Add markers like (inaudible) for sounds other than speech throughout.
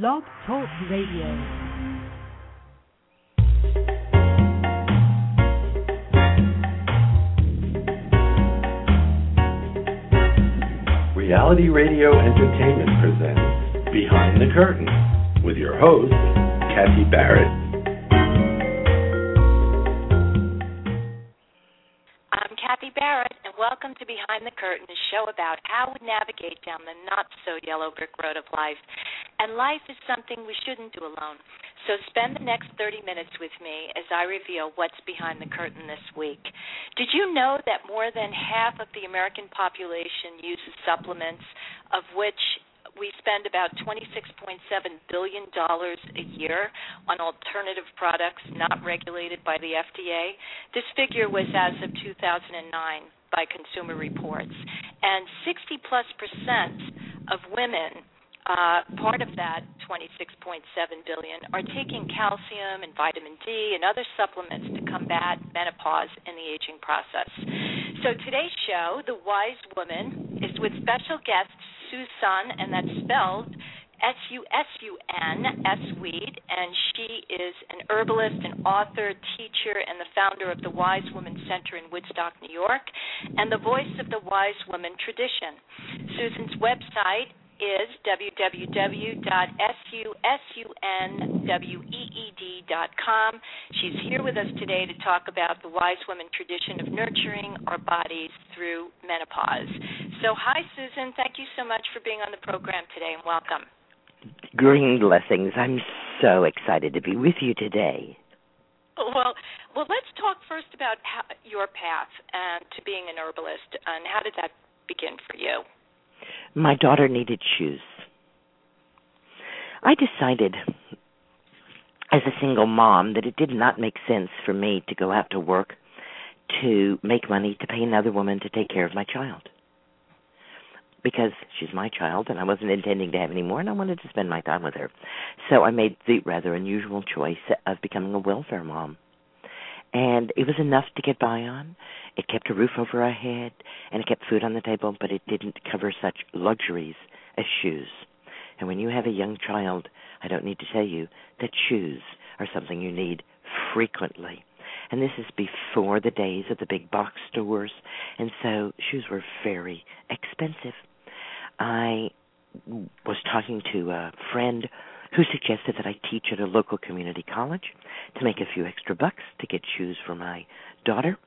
Blog Talk Radio. Reality Radio Entertainment presents Behind the Curtain with your host, Kathy Barrett. I'm Kathy Barrett, and welcome to Behind the Curtain, a show about how we navigate down the not so yellow brick road of life. And life is something we shouldn't do alone. So spend the next 30 minutes with me as I reveal what's behind the curtain this week. Did you know that more than half of the American population uses supplements, of which we spend about $26.7 billion a year on alternative products not regulated by the FDA? This figure was as of 2009 by Consumer Reports. And 60 plus percent of women uh, part of that 26.7 billion are taking calcium and vitamin D and other supplements to combat menopause and the aging process. So today's show, The Wise Woman, is with special guest Susun, and that's spelled S U S U N S Weed, and she is an herbalist, an author, teacher, and the founder of the Wise Woman Center in Woodstock, New York, and the voice of the Wise Woman tradition. Susun's website is www.susunweed.com. She's here with us today to talk about the Wise Woman tradition of nurturing our bodies through menopause. So, hi, Susan. Thank you so much for being on the program today, and welcome. Green blessings. I'm so excited to be with you today. Well, well, let's talk first about how, your path and to being an herbalist, and how did that begin for you? My daughter needed shoes. I decided as a single mom that it did not make sense for me to go out to work to make money to pay another woman to take care of my child. Because she's my child and I wasn't intending to have any more and I wanted to spend my time with her. So I made the rather unusual choice of becoming a welfare mom. And it was enough to get by on. It kept a roof over our head and it kept food on the table, but it didn't cover such luxuries as shoes. And when you have a young child, I don't need to tell you that shoes are something you need frequently. And this is before the days of the big box stores, and so shoes were very expensive. I was talking to a friend who suggested that I teach at a local community college to make a few extra bucks to get shoes for my daughter.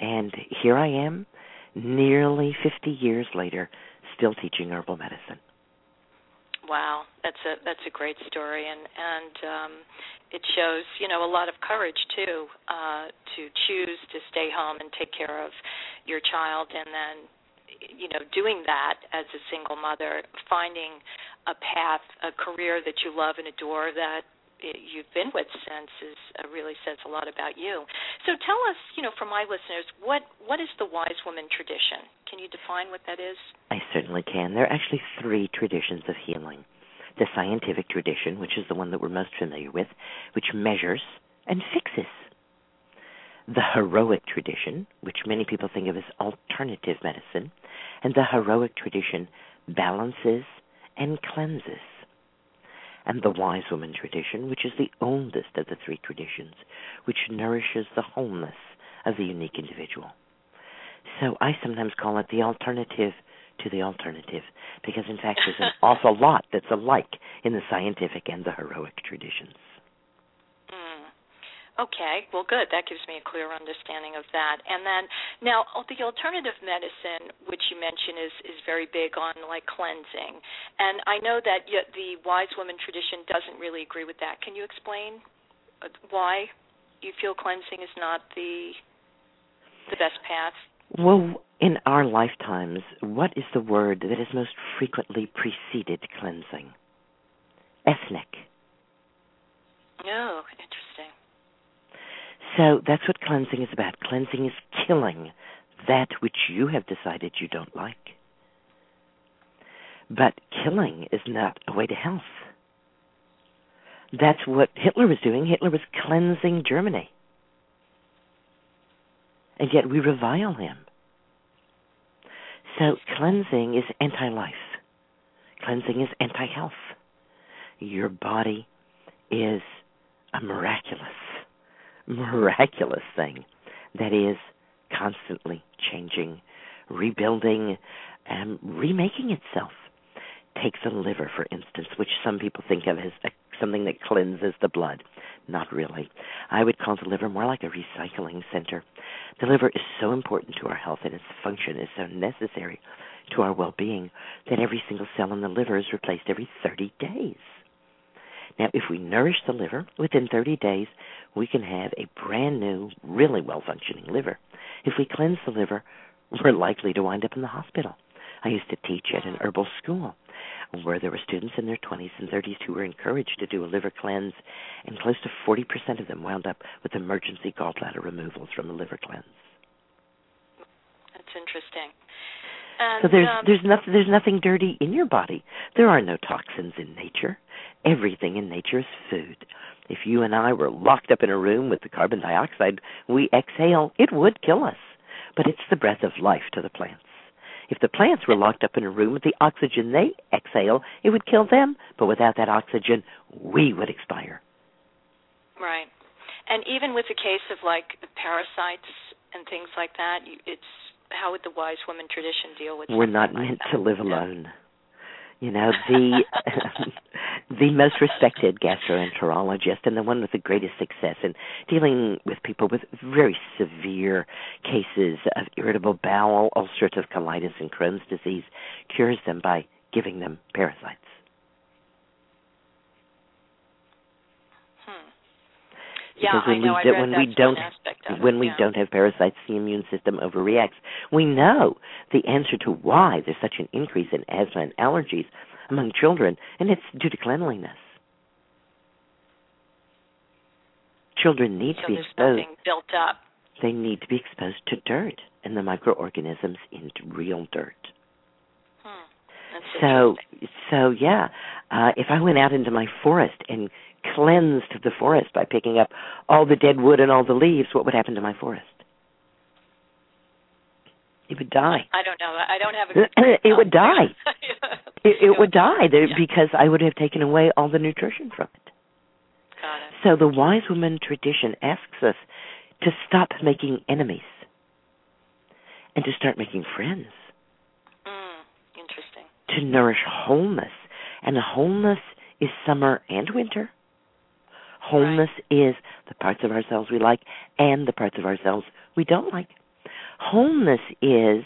And here I am, nearly 50 years later, still teaching herbal medicine. Wow, that's a that's a great story, and and um, it shows you know a lot of courage too uh, to choose to stay home and take care of your child, and then you know doing that as a single mother, finding a path, a career that you love and adore that you've been with since is uh, really says a lot about you. So tell us, you know, for my listeners, what what is the wise woman tradition? Can you define what that is? I certainly can. There are actually three traditions of healing. The scientific tradition, which is the one that we're most familiar with, which measures and fixes. The heroic tradition, which many people think of as alternative medicine, and the heroic tradition balances and cleanses and the wise woman tradition, which is the oldest of the three traditions, which nourishes the wholeness of the unique individual. So I sometimes call it the alternative to the alternative, because in fact there's an (laughs) awful lot that's alike in the scientific and the heroic traditions. Okay, well, good. That gives me a clear understanding of that. And then now the alternative medicine, which you mentioned, is is very big on like cleansing. And I know that the wise woman tradition doesn't really agree with that. Can you explain uh, why you feel cleansing is not the the best path? Well, in our lifetimes, what is the word that has most frequently preceded cleansing? Ethnic. Oh, interesting. So that's what cleansing is about. Cleansing is killing that which you have decided you don't like. But killing is not a way to health. That's what Hitler was doing. Hitler was cleansing Germany. And yet we revile him. So cleansing is anti life, cleansing is anti health. your body is a miraculous, miraculous thing that is constantly changing, rebuilding, and remaking itself. Take the liver, for instance, which some people think of as a, something that cleanses the blood. Not really. I would call the liver more like a recycling center. The liver is so important to our health and its function is so necessary to our well being that every single cell in the liver is replaced every 30 days. Now, if we nourish the liver, within 30 days, we can have a brand new, really well functioning liver. If we cleanse the liver, we're likely to wind up in the hospital. I used to teach at an herbal school where there were students in their 20s and 30s who were encouraged to do a liver cleanse, and close to 40% of them wound up with emergency gallbladder removals from the liver cleanse. That's interesting. And, so there's um, there's nothing there's nothing dirty in your body. There are no toxins in nature. Everything in nature is food. If you and I were locked up in a room with the carbon dioxide we exhale, it would kill us. But it's the breath of life to the plants. If the plants were locked up in a room with the oxygen they exhale, it would kill them. But without that oxygen, we would expire. Right. And even with the case of like parasites and things like that, it's how would the wise woman tradition deal with? We're not meant that? to live alone. You know the (laughs) the most respected gastroenterologist and the one with the greatest success in dealing with people with very severe cases of irritable bowel, ulcerative colitis, and Crohn's disease cures them by giving them parasites. Yeah, because when we, do, when we don't when it, we yeah. don't have parasites, the immune system overreacts. We know the answer to why there's such an increase in asthma and allergies among children, and it's due to cleanliness. Children need so to be exposed. Built up. They need to be exposed to dirt and the microorganisms in real dirt. Hmm. so, so yeah, uh, if I went out into my forest and cleansed the forest by picking up all the dead wood and all the leaves, what would happen to my forest? It would die. I don't know. I don't have a. (clears throat) it would die. (laughs) it, it would die there, yeah. because I would have taken away all the nutrition from it. Got it. So the wise woman tradition asks us to stop making enemies and to start making friends. Mm, interesting. To nourish wholeness, and wholeness is summer and winter. Wholeness right. is the parts of ourselves we like and the parts of ourselves we don't like. Wholeness is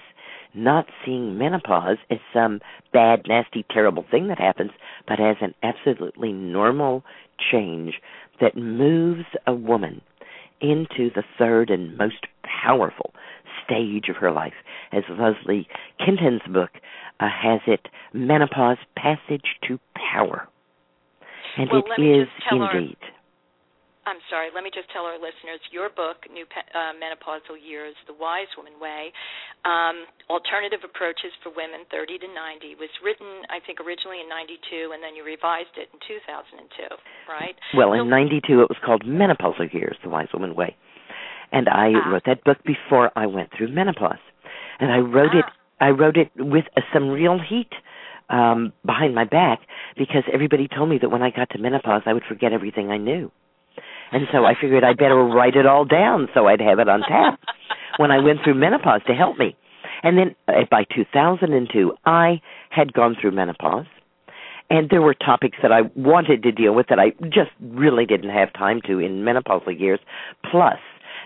not seeing menopause as some bad, nasty, terrible thing that happens, but as an absolutely normal change that moves a woman into the third and most powerful stage of her life. As Leslie Kenton's book uh, has it, Menopause Passage to Power. And well, it is indeed. Our, I'm sorry, let me just tell our listeners your book, New uh, Menopausal Years, The Wise Woman Way, um, Alternative Approaches for Women 30 to 90, was written, I think, originally in 92, and then you revised it in 2002, right? Well, so, in 92, it was called Menopausal Years, The Wise Woman Way. And I ah. wrote that book before I went through menopause. And I wrote ah. it I wrote it with uh, some real heat um behind my back because everybody told me that when I got to menopause I would forget everything I knew. And so I figured I'd better write it all down so I'd have it on tap (laughs) when I went through menopause to help me. And then uh, by 2002, I had gone through menopause. And there were topics that I wanted to deal with that I just really didn't have time to in menopausal years. Plus,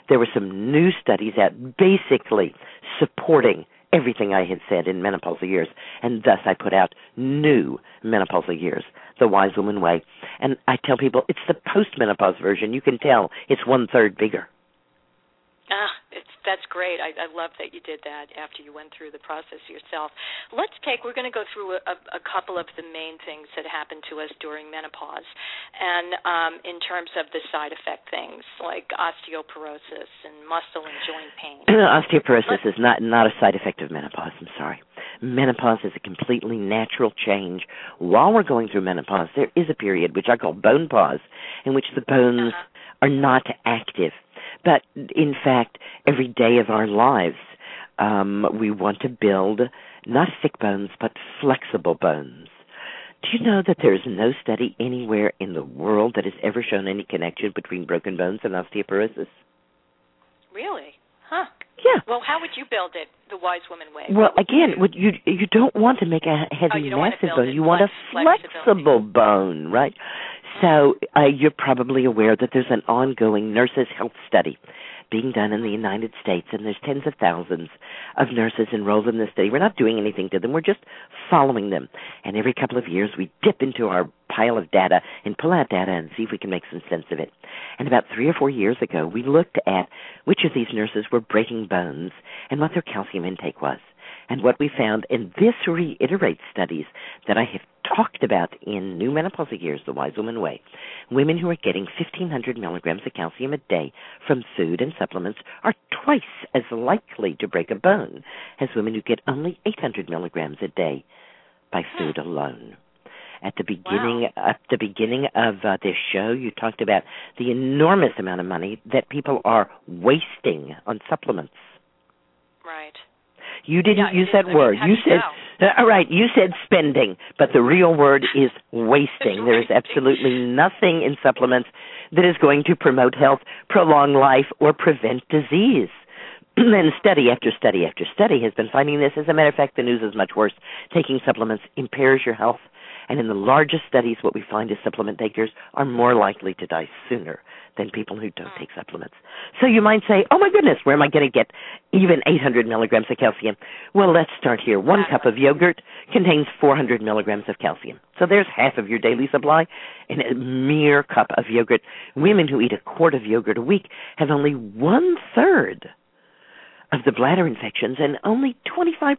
there were some new studies out basically supporting everything I had said in menopausal years, and thus I put out new menopausal years, the Wise Woman Way. And I tell people it's the postmenopause version. You can tell it's one third bigger. Ah, that's great. I, I love that you did that after you went through the process yourself. Let's take. We're going to go through a, a couple of the main things that happen to us during menopause, and um, in terms of the side effect things like osteoporosis and muscle and joint pain. (clears throat) osteoporosis Let's, is not not a side effect of menopause. I'm sorry. Menopause is a completely natural change. While we're going through menopause, there is a period which I call bone pause, in which the bones uh-huh. are not active but in fact, every day of our lives, um, we want to build not thick bones, but flexible bones Do you know that there is no study anywhere in the world that has ever shown any connection between broken bones and osteoporosis? Really? Huh. Yeah. Well, how would you build it the wise woman way? Well, What would again, you, you don't want to make a heavy, Oh, you don't want to massive bone. You want a flexible bone, right? So uh, you're probably aware that there's an ongoing nurses' health study being done in the United States, and there's tens of thousands of nurses enrolled in this study. We're not doing anything to them; we're just following them. And every couple of years, we dip into our pile of data and pull out data and see if we can make some sense of it. And about three or four years ago, we looked at which of these nurses were breaking bones and what their calcium intake was. And what we found, and this reiterates studies that I have talked about in New Menopausal Years, The Wise Woman Way. Women who are getting 1,500 milligrams of calcium a day from food and supplements are twice as likely to break a bone as women who get only 800 milligrams a day by food alone. At the beginning, at the beginning of uh, this show, you talked about the enormous amount of money that people are wasting on supplements. right. You didn't Yeah, use that word. You said (laughs) uh, all right. You said spending, but the real word is wasting. There is absolutely nothing in supplements that is going to promote health, prolong life, or prevent disease. (clears throat) and study after study after study has been finding this. As a matter of fact, the news is much worse. Taking supplements impairs your health, and in the largest studies, what we find is supplement takers are more likely to die sooner than people who don't take supplements. So you might say, "Oh my goodness, where am I going to get even 800 milligrams of calcium?" Well, let's start here. One cup of yogurt contains 400 milligrams of calcium. So there's half of your daily supply in a mere cup of yogurt. Women who eat a quart of yogurt a week have only one third of the bladder infections and only 25%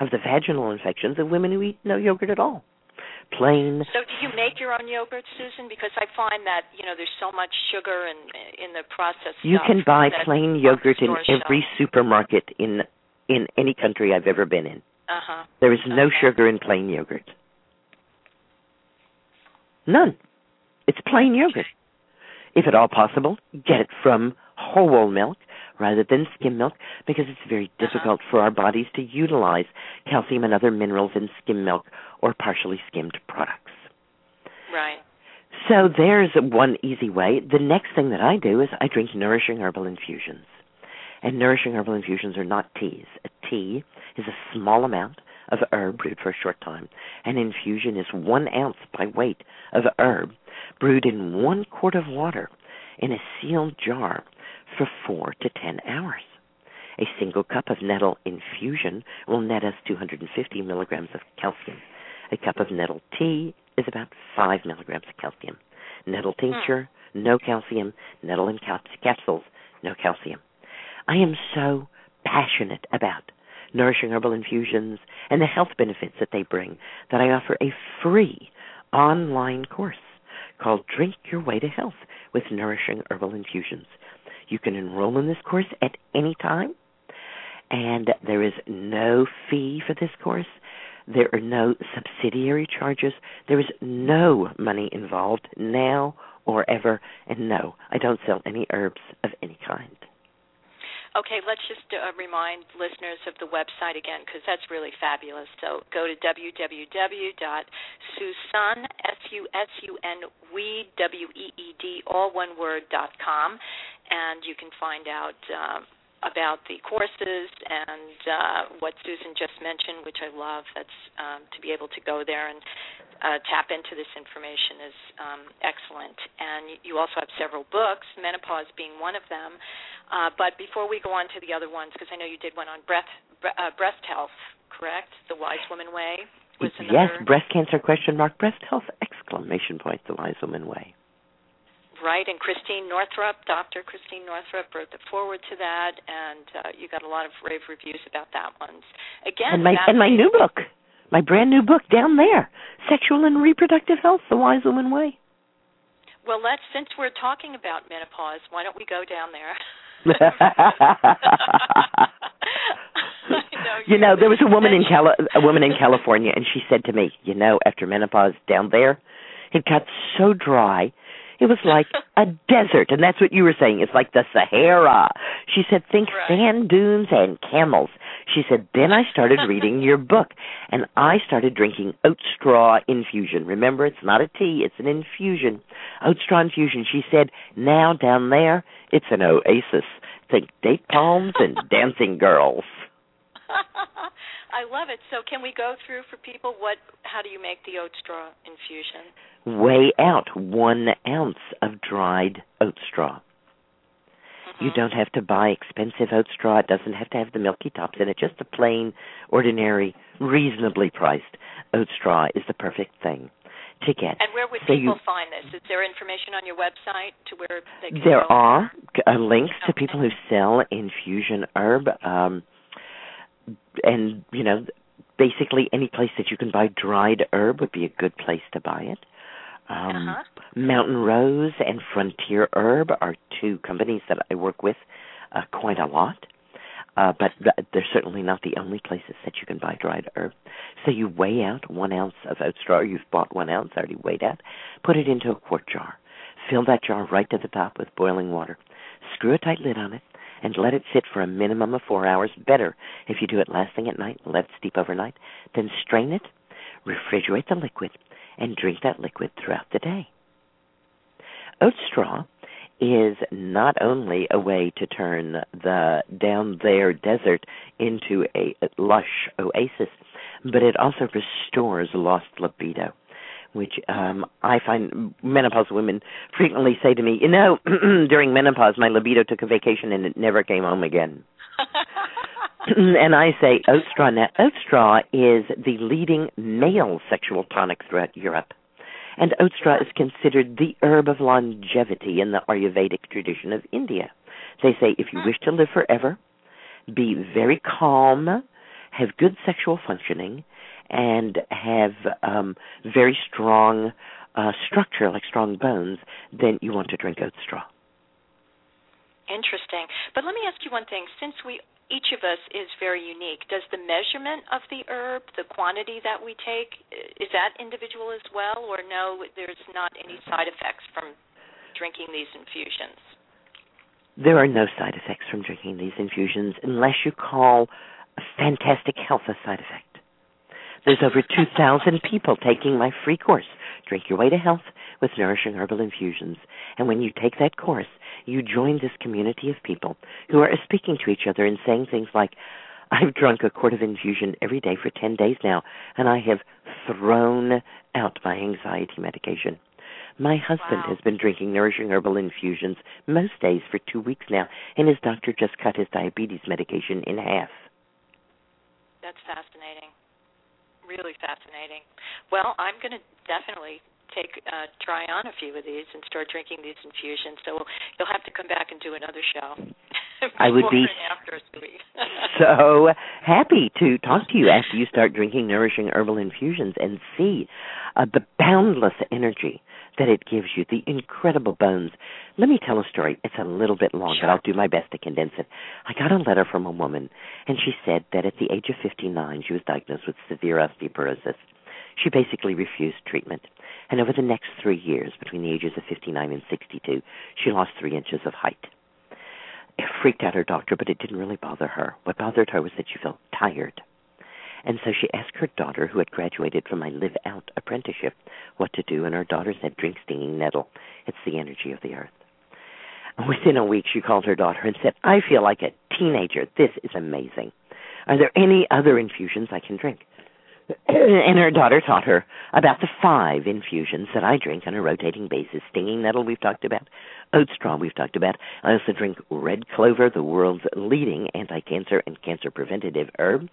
of the vaginal infections of women who eat no yogurt at all. Plain So, do you make your own yogurt, Susun? Because I find that you know there's so much sugar in in the processed You can buy plain yogurt in every supermarket in in any country I've ever been in. Uh-huh. There is no Okay. sugar in plain yogurt. None. It's plain yogurt. If at all possible, get it from whole milk rather than skim milk because it's very Uh-huh. difficult for our bodies to utilize calcium and other minerals in skim milk or partially skimmed products. Right. So there's one easy way. The next thing that I do is I drink nourishing herbal infusions. And nourishing herbal infusions are not teas. A tea is a small amount of herb brewed for a short time. An infusion is one ounce by weight of herb brewed in one quart of water in a sealed jar for four to ten hours. A single cup of nettle infusion will net us 250 milligrams of calcium. A cup of nettle tea is about 5 milligrams of calcium. Nettle hmm. tincture, no calcium. Nettle in caps- capsules, no calcium. I am so passionate about nourishing herbal infusions and the health benefits that they bring that I offer a free online course called Drink Your Way to Health with Nourishing Herbal Infusions. You can enroll in this course at any time, and there is no fee for this course. There are no subsidiary charges. There is no money involved now or ever. And no, I don't sell any herbs of any kind. Okay, let's just uh, remind listeners of the website again because that's really fabulous. So go to www.susun, S-U-S-U-N, weed, W-E-E-D, all one word, dot com, and you can find out uh, about the courses and uh, what Susun just mentioned, which I love. That's um, to be able to go there and uh, tap into this information is um, excellent. And you also have several books, menopause being one of them. Uh, but before we go on to the other ones, because I know you did one on breath, bre- uh, breast health, correct? The Wise Woman Way was Yes, breast cancer question mark, breast health exclamation point, the wise woman way. Right, and Christiane Northrup, Dr. Christiane Northrup, wrote the forward to that, and uh, you got a lot of rave reviews about that one. Again, and my and my new book, my brand new book down there, Sexual and Reproductive Health, the wise woman way. Well, let's since we're talking about menopause, why don't we go down there? (laughs) (laughs) you know, there was a woman in (laughs) Cali- a woman in California, and she said to me, "You know, after menopause down there, it got so dry, it was like (laughs) a desert." And that's what you were saying. It's like the Sahara. She said, "Think Right. sand dunes and camels." She said, Then I started (laughs) reading your book and I started drinking oat straw infusion. Remember, it's not a tea, it's an infusion. Oat straw infusion. She said, Now down there, it's an oasis. Think date palms and (laughs) dancing girls. I love it. So, can we go through for people what? How do you make the oat straw infusion? Weigh out one ounce of dried oat straw. You Mm-hmm. don't have to buy expensive oat straw. It doesn't have to have the milky tops in it. Just a plain, ordinary, reasonably priced oat straw is the perfect thing to get. And where would So people you- find this? Is there information on your website to where they can There go? are uh, links to people who sell infusion herb, um, and you know, basically any place that you can buy dried herb would be a good place to buy it. Um, Uh-huh. Mountain Rose and Frontier Herb are two companies that I work with uh, quite a lot. Uh, but th- they're certainly not the only places that you can buy dried herb. So you weigh out one ounce of oat straw. You've bought one ounce, already weighed out. Put it into a quart jar. Fill that jar right to the top with boiling water. Screw a tight lid on it and let it sit for a minimum of four hours. Better if you do it last thing at night. Let it steep overnight. Then strain it, refrigerate the liquid, and drink that liquid throughout the day. Oat straw is not only a way to turn the down there desert into a lush oasis, but it also restores lost libido. Which um I find menopausal women frequently say to me, you know, (clears throat) during menopause my libido took a vacation and it never came home again. (laughs) and I say oat straw. Now, oat straw is the leading male sexual tonic throughout Europe. And oat straw is considered the herb of longevity in the Ayurvedic tradition of India. They say if you wish to live forever, be very calm, have good sexual functioning, and have um, very strong uh, structure, like strong bones, then you want to drink oat straw. Interesting. But let me ask you one thing. Since we each of us is very unique, does the measurement of the herb, the quantity that we take, is that individual as well, or no? There's not any side effects from drinking these infusions. There are no side effects from drinking these infusions unless you call fantastic health a side effect. There's over 2,000 people taking my free course, Drink Your Way to Health with Nourishing Herbal Infusions. And when you take that course, you join this community of people who are speaking to each other and saying things like, I've drunk a quart of infusion every day for 10 days now, and I have thrown out my anxiety medication. My husband Wow. has been drinking nourishing herbal infusions most days for two weeks now, and his doctor just cut his diabetes medication in half. That's fascinating. Really fascinating. Well, I'm going to definitely take uh, try on a few of these and start drinking these infusions. So you'll have to come back and do another show. (laughs) I would be (laughs) so happy to talk to you after you start drinking nourishing herbal infusions and see uh, the boundless energy that it gives you, the incredible bones. Let me tell a story. It's a little bit long, Sure. but I'll do my best to condense it. I got a letter from a woman, and she said that at the age of 59, she was diagnosed with severe osteoporosis. She basically refused treatment. And over the next three years, between the ages of 59 and 62, she lost three inches of height. It freaked out her doctor, but it didn't really bother her. What bothered her was that she felt tired. And so she asked her daughter, who had graduated from my Live Out apprenticeship, what to do, and her daughter said, Drink stinging nettle. It's the energy of the earth. (laughs) Within a week, she called her daughter and said, I feel like a teenager. This is amazing. Are there any other infusions I can drink? (clears throat) and her daughter taught her about the five infusions that I drink on a rotating basis. Stinging nettle, we've talked about. Oat straw, we've talked about. I also drink red clover, the world's leading anti-cancer and cancer preventative herb.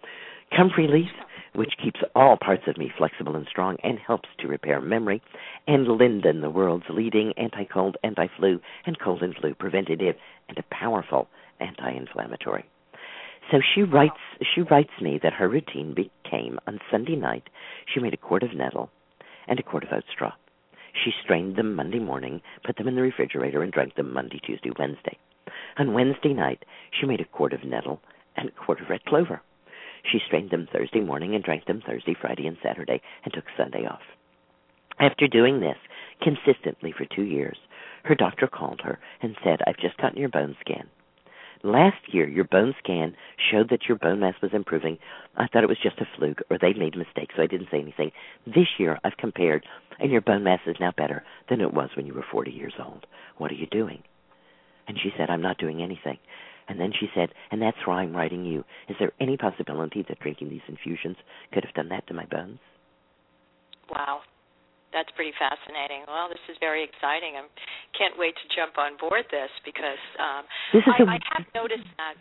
Comfrey leaf, which keeps all parts of me flexible and strong and helps to repair memory. And linden, the world's leading anti-cold, anti-flu, and cold and flu preventative and a powerful anti-inflammatory. So she writes she writes me that her routine became on Sunday night she made a quart of nettle and a quart of oat straw. She strained them Monday morning, put them in the refrigerator, and drank them Monday, Tuesday, Wednesday. On Wednesday night, she made a quart of nettle and a quart of red clover. She strained them Thursday morning and drank them Thursday, Friday, and Saturday, and took Sunday off. After doing this consistently for two years, her doctor called her and said, I've just gotten your bone scan. Last year, your bone scan showed that your bone mass was improving. I thought it was just a fluke, or they made a mistake, so I didn't say anything. This year, I've compared, and your bone mass is now better than it was when you were 40 years old. What are you doing? And she said, I'm not doing anything. And then she said, and that's why I'm writing you. Is there any possibility that drinking these infusions could have done that to my bones? Wow that's pretty fascinating. Well, this is very exciting. I can't wait to jump on board this because um, this is I, a... I have noticed that.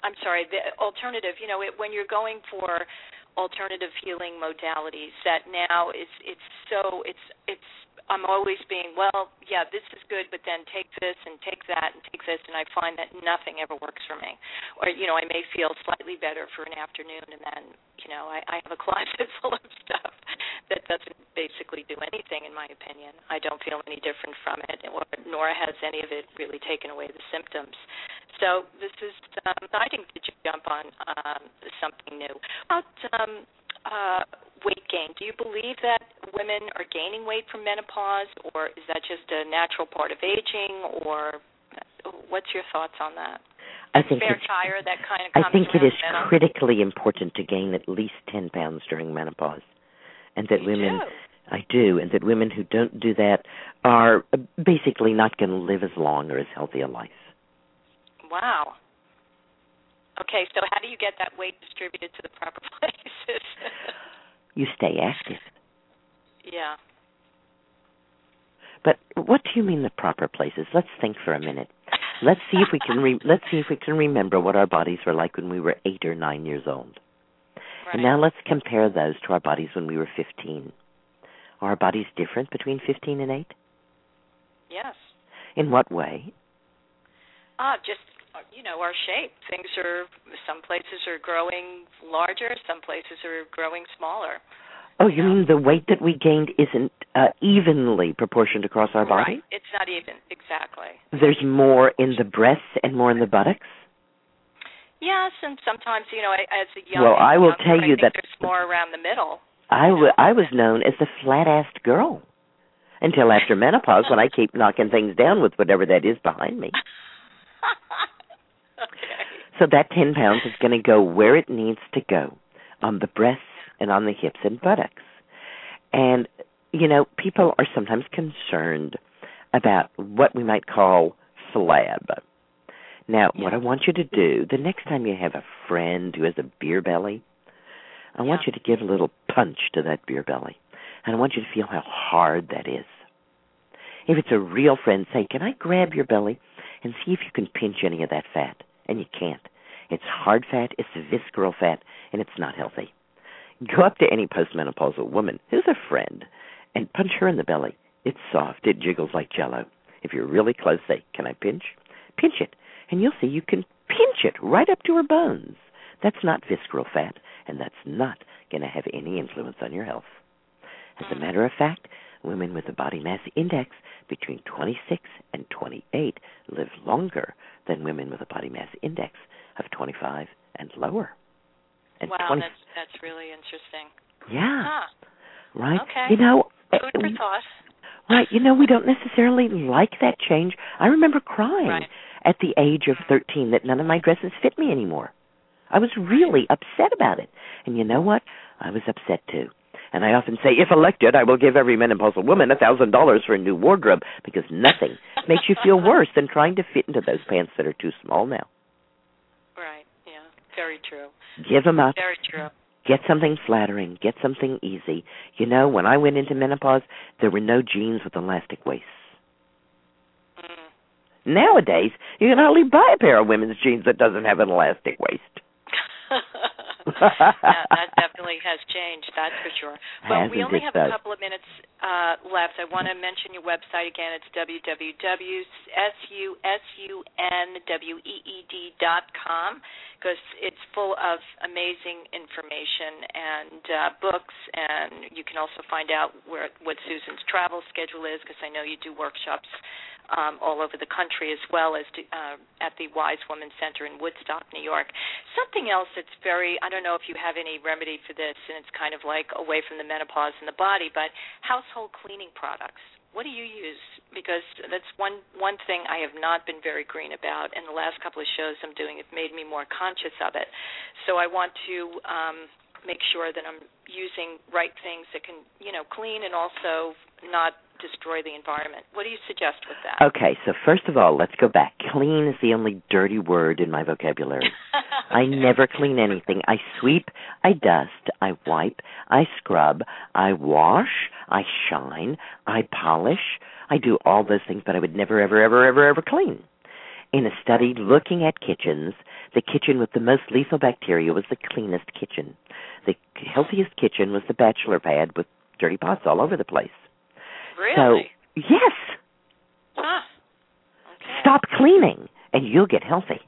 I'm sorry, the alternative. You know, it, when you're going for alternative healing modalities, that now is it's so it's it's I'm always being, well, yeah, this is good, but then take this and take that and take this, and I find that nothing ever works for me. Or, you know, I may feel slightly better for an afternoon, and then, you know, I, I have a (laughs) closet full of stuff that doesn't basically do anything, in my opinion. I don't feel any different from it, or, nor has any of it really taken away the symptoms. So this is um, exciting to jump on um, something new. About um, uh, weight gain. Do you believe that women are gaining weight from menopause, or is that just a natural part of aging, or what's your thoughts on that? I think it's, tire, that kind of I think it is menopause? critically important to gain at least 10 pounds during menopause. And that you women. I do, and that women who don't do that are basically not going to live as long or as healthy a life. Wow. Okay, so how do you get that weight distributed to the proper (laughs) places? you stay active. Yeah. But what do you mean the proper places? Let's think for a minute. Let's see if we can re- let's see if we can remember what our bodies were like when we were 8 or 9 years old. Right. And now let's compare those to our bodies when we were 15. Are our bodies different between 15 and 8? Yes. In what way? Ah, just you know our shape. Things are some places are growing larger, some places are growing smaller. Oh, you mean the weight that we gained isn't uh, evenly proportioned across our body? Right. It's not even exactly. There's more in the breasts and more in the buttocks. Yes, and sometimes you know, as a young well, I will younger, tell I you that there's more around the middle. I, w- I was known as the flat-assed girl until after menopause when I keep knocking things down with whatever that is behind me. okay. So that 10 pounds is going to go where it needs to go on the breasts and on the hips and buttocks. And, you know, people are sometimes concerned about what we might call flab. Now, Yeah. what I want you to do, the next time you have a friend who has a beer belly, I want you to give a little punch to that beer belly. And I want you to feel how hard that is. If it's a real friend, say, Can I grab your belly and see if you can pinch any of that fat? And you can't. It's hard fat, it's visceral fat, and it's not healthy. Go up to any postmenopausal woman who's a friend and punch her in the belly. It's soft, it jiggles like jello. If you're really close, say, Can I pinch? Pinch it, and you'll see you can pinch it right up to her bones. That's not visceral fat, and that's not going to have any influence on your health. As a matter of fact, women with a body mass index between 26 and 28 live longer than women with a body mass index of 25 and lower. And wow, 20 that's that's really interesting. yeah, Huh. right. Okay. You know, Food for uh, thought. right. You know, we don't necessarily like that change. I remember crying Right. at the age of 13 that none of my dresses fit me anymore. I was really upset about it. And you know what? I was upset too. And I often say, if elected, I will give every menopausal woman a thousand dollars for a new wardrobe because nothing makes you feel worse than trying to fit into those pants that are too small now. Right. Yeah. Very true. Give them up. Very true. Get something flattering. Get something easy. You know, when I went into menopause, there were no jeans with elastic waists. Mm. Nowadays, you can hardly buy a pair of women's jeans that doesn't have an elastic waist. (laughs) yeah, that definitely has changed. That's for sure. But we only have a couple of minutes uh, left. I want to mention your website again. It's www.susunweed.com because it's full of amazing information and uh, books, and you can also find out where what Susun's travel schedule is because I know you do workshops um, all over the country as well as to, uh, at the Wise Woman Center in Woodstock, New York. Something else that's very, I don't know if you have any remedy for this, and it's kind of like away from the menopause in the body, but household cleaning products. What do you use? Because that's one one thing I have not been very green about, and the last couple of shows I'm doing have made me more conscious of it. So I want to um, make sure that I'm using right things that can, you know, clean and also not destroy the environment. What do you suggest with that? Okay, so first of all, let's go back. Clean is the only dirty word in my vocabulary. okay. (laughs) I never clean anything. I sweep, I dust, I wipe, I scrub, I wash, I shine, I polish. I do all those things, but I would never, ever, ever, ever, ever clean. In a study looking at kitchens, the kitchen with the most lethal bacteria was the cleanest kitchen. The healthiest kitchen was the bachelor pad with dirty pots all over the place. Really? So, yes. Huh. Okay. Stop cleaning and you'll get healthy.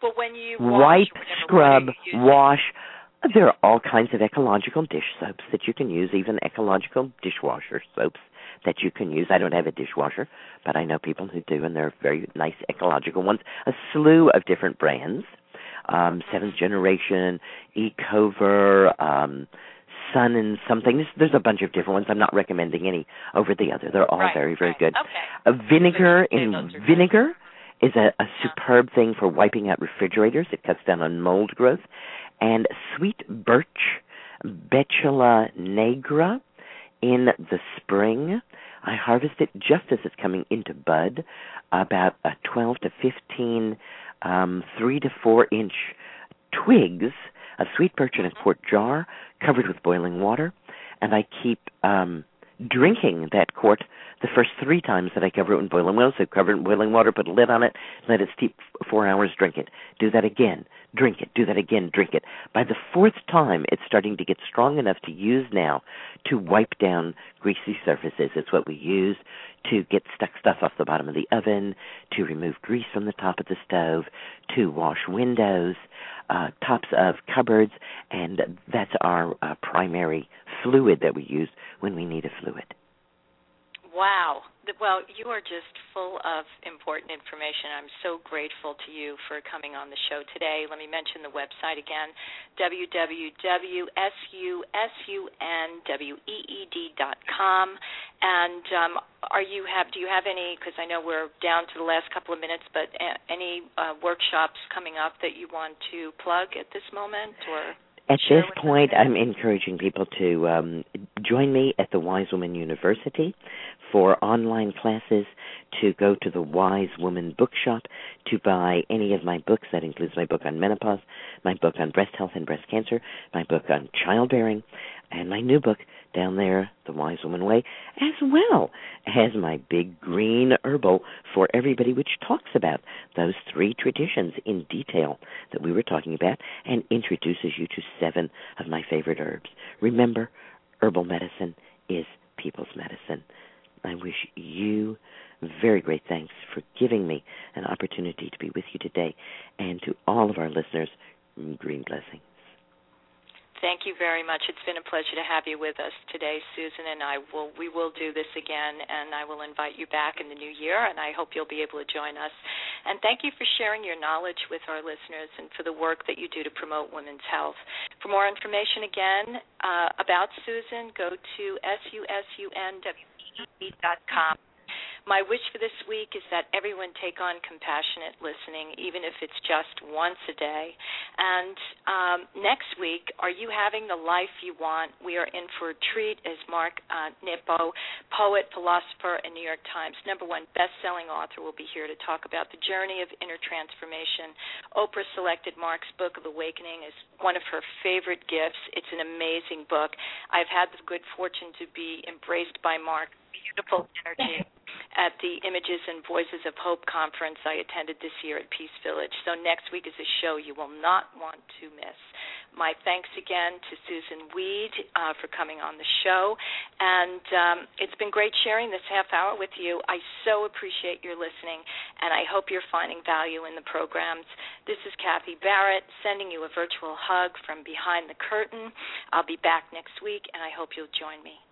But when you wipe, scrub, wash, there are all kinds of ecological dish soaps that you can use, even ecological dishwasher soaps that you can use. I don't have a dishwasher, but I know people who do, and they're very nice ecological ones. A slew of different brands. Um, seventh generation, Ecover, um, sun and something. There's, there's a bunch of different ones. I'm not recommending any over the other. They're all right, very, very right. good. Okay. A vinegar in vinegar is a, a superb thing for wiping out refrigerators. It cuts down on mold growth. And sweet birch, Betula nigra, in the spring. I harvest it just as it's coming into bud, about a 12 to 15, um, three to four inch twigs of sweet birch in a quart jar covered with boiling water, and I keep um, drinking that quart the first three times that I cover it in boiling water. So cover it in boiling water, put a lid on it, let it steep four hours, drink it. Do that again, drink it. Do that again, drink it. By the fourth time, it's starting to get strong enough to use now to wipe down greasy surfaces. It's what we use to get stuck stuff off the bottom of the oven, to remove grease from the top of the stove, to wash windows, uh, tops of cupboards, and that's our uh, primary fluid that we use when we need a fluid. Wow. Well, you are just full of important information. I'm so grateful to you for coming on the show today. Let me mention the website again www.susunweed.com. And um, are you have do you have any? Because I know we're down to the last couple of minutes, but any uh, workshops coming up that you want to plug at this moment, or at this point, I'm encouraging people to um, join me at the Wise Woman University for online classes, to go to the Wise Woman Bookshop, to buy any of my books. That includes my book on menopause, my book on breast health and breast cancer, my book on childbearing, and my new book down there, The Wise Woman Way, as well as my big green herbal for everybody, which talks about those three traditions in detail that we were talking about and introduces you to seven of my favorite herbs. Remember, herbal medicine is people's medicine. I wish you very great thanks for giving me an opportunity to be with you today, and to all of our listeners, green blessings. Thank you very much. It's been a pleasure to have you with us today, Susun, and I will we will do this again and I will invite you back in the new year and I hope you'll be able to join us. And thank you for sharing your knowledge with our listeners and for the work that you do to promote women's health. For more information again uh, about Susun, go to My wish for this week is that everyone take on compassionate listening, even if it's just once a day. And um, next week, are you having the life you want? We are in for a treat as Mark uh, Nepo, poet, philosopher, and New York Times number one best-selling author, will be here to talk about the journey of inner transformation. Oprah selected Mark's book of awakening as one of her favorite gifts. It's an amazing book. I've had the good fortune to be embraced by Mark. Beautiful energy at the Images and Voices of Hope conference I attended this year at Peace Village. So next week is a show you will not want to miss. My thanks again to Susun Weed uh, for coming on the show, and um, it's been great sharing this half hour with you. I so appreciate your listening, and I hope you're finding value in the programs. This is Kathy Barrett sending you a virtual hug from behind the curtain. I'll be back next week, and I hope you'll join me.